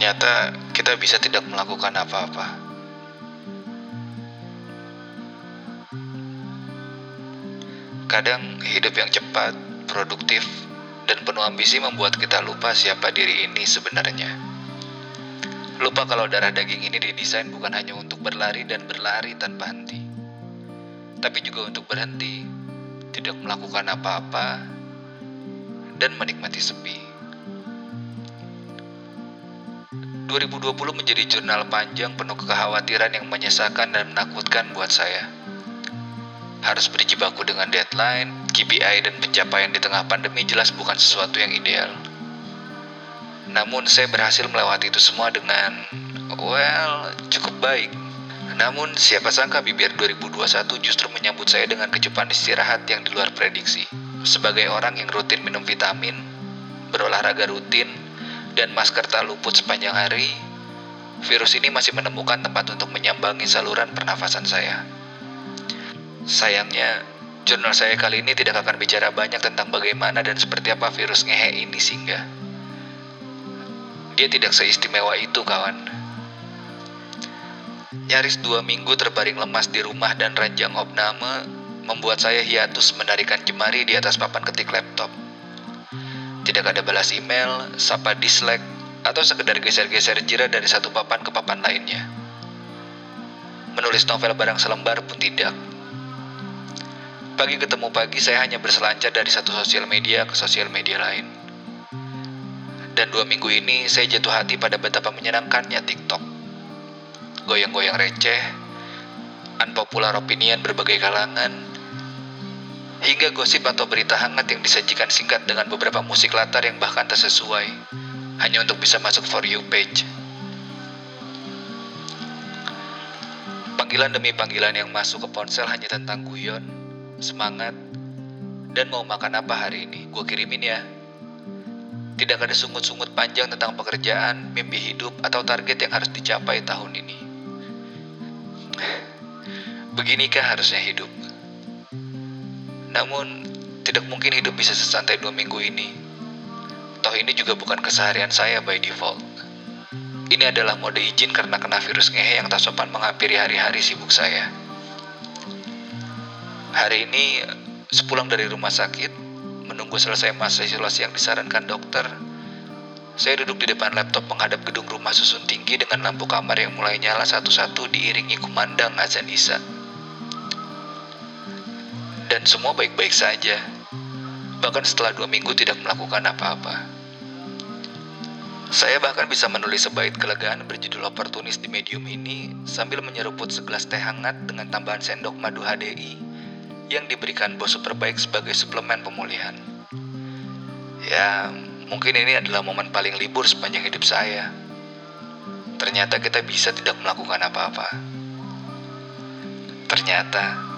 Ternyata kita bisa tidak melakukan apa-apa. Kadang hidup yang cepat, produktif, dan penuh ambisi membuat kita lupa siapa diri ini sebenarnya. Lupa kalau darah daging ini didesain bukan hanya untuk berlari dan berlari tanpa henti, tapi juga untuk berhenti, tidak melakukan apa-apa, dan menikmati sepi. 2020 menjadi jurnal panjang penuh kekhawatiran yang menyesakan dan menakutkan buat saya. Harus berjibaku dengan deadline, KPI, dan pencapaian di tengah pandemi jelas bukan sesuatu yang ideal. Namun saya berhasil melewati itu semua dengan, well, cukup baik. Namun siapa sangka bibir 2021 justru menyambut saya dengan kecupan istirahat yang di luar prediksi. Sebagai orang yang rutin minum vitamin, berolahraga rutin, dan masker tak luput sepanjang hari, virus ini masih menemukan tempat untuk menyambangi saluran pernafasan saya. Sayangnya, jurnal saya kali ini tidak akan bicara banyak tentang bagaimana dan seperti apa virus ngehe ini singgah. Dia tidak seistimewa itu, kawan. Nyaris dua minggu terbaring lemas di rumah dan ranjang opname membuat saya hiatus menarikan jemari di atas papan ketik laptop. Tidak ada balas email, sapa dislike, atau sekedar geser-geser jira dari satu papan ke papan lainnya. Menulis novel barang selembar pun tidak. Pagi ketemu pagi saya hanya berselancar dari satu sosial media ke sosial media lain. Dan dua minggu ini saya jatuh hati pada betapa menyenangkannya TikTok. Goyang-goyang receh, unpopular opinion berbagai kalangan, hingga gosip atau berita hangat yang disajikan singkat dengan beberapa musik latar yang bahkan tak sesuai, hanya untuk bisa masuk for you page. Panggilan demi panggilan yang masuk ke ponsel hanya tentang guyon, semangat, dan mau makan apa hari ini, gue kirimin ya. Tidak ada sungut-sungut panjang tentang pekerjaan, mimpi hidup, atau target yang harus dicapai tahun ini. Beginikah harusnya hidup? Namun, tidak mungkin hidup bisa sesantai dua minggu ini. Toh ini juga bukan keseharian saya by default. Ini adalah mode izin karena kena virus ngehe yang tak sopan menghampiri hari-hari sibuk saya. Hari ini, sepulang dari rumah sakit, menunggu selesai masa isolasi yang disarankan dokter, saya duduk di depan laptop menghadap gedung rumah susun tinggi dengan lampu kamar yang mulai nyala satu-satu diiringi kumandang azan Isa dan semua baik-baik saja. Bahkan setelah dua minggu tidak melakukan apa-apa. Saya bahkan bisa menulis sebaik kelegaan berjudul oportunis di medium ini sambil menyeruput segelas teh hangat dengan tambahan sendok madu HDI yang diberikan bos superbaik sebagai suplemen pemulihan. Ya, mungkin ini adalah momen paling libur sepanjang hidup saya. Ternyata kita bisa tidak melakukan apa-apa. Ternyata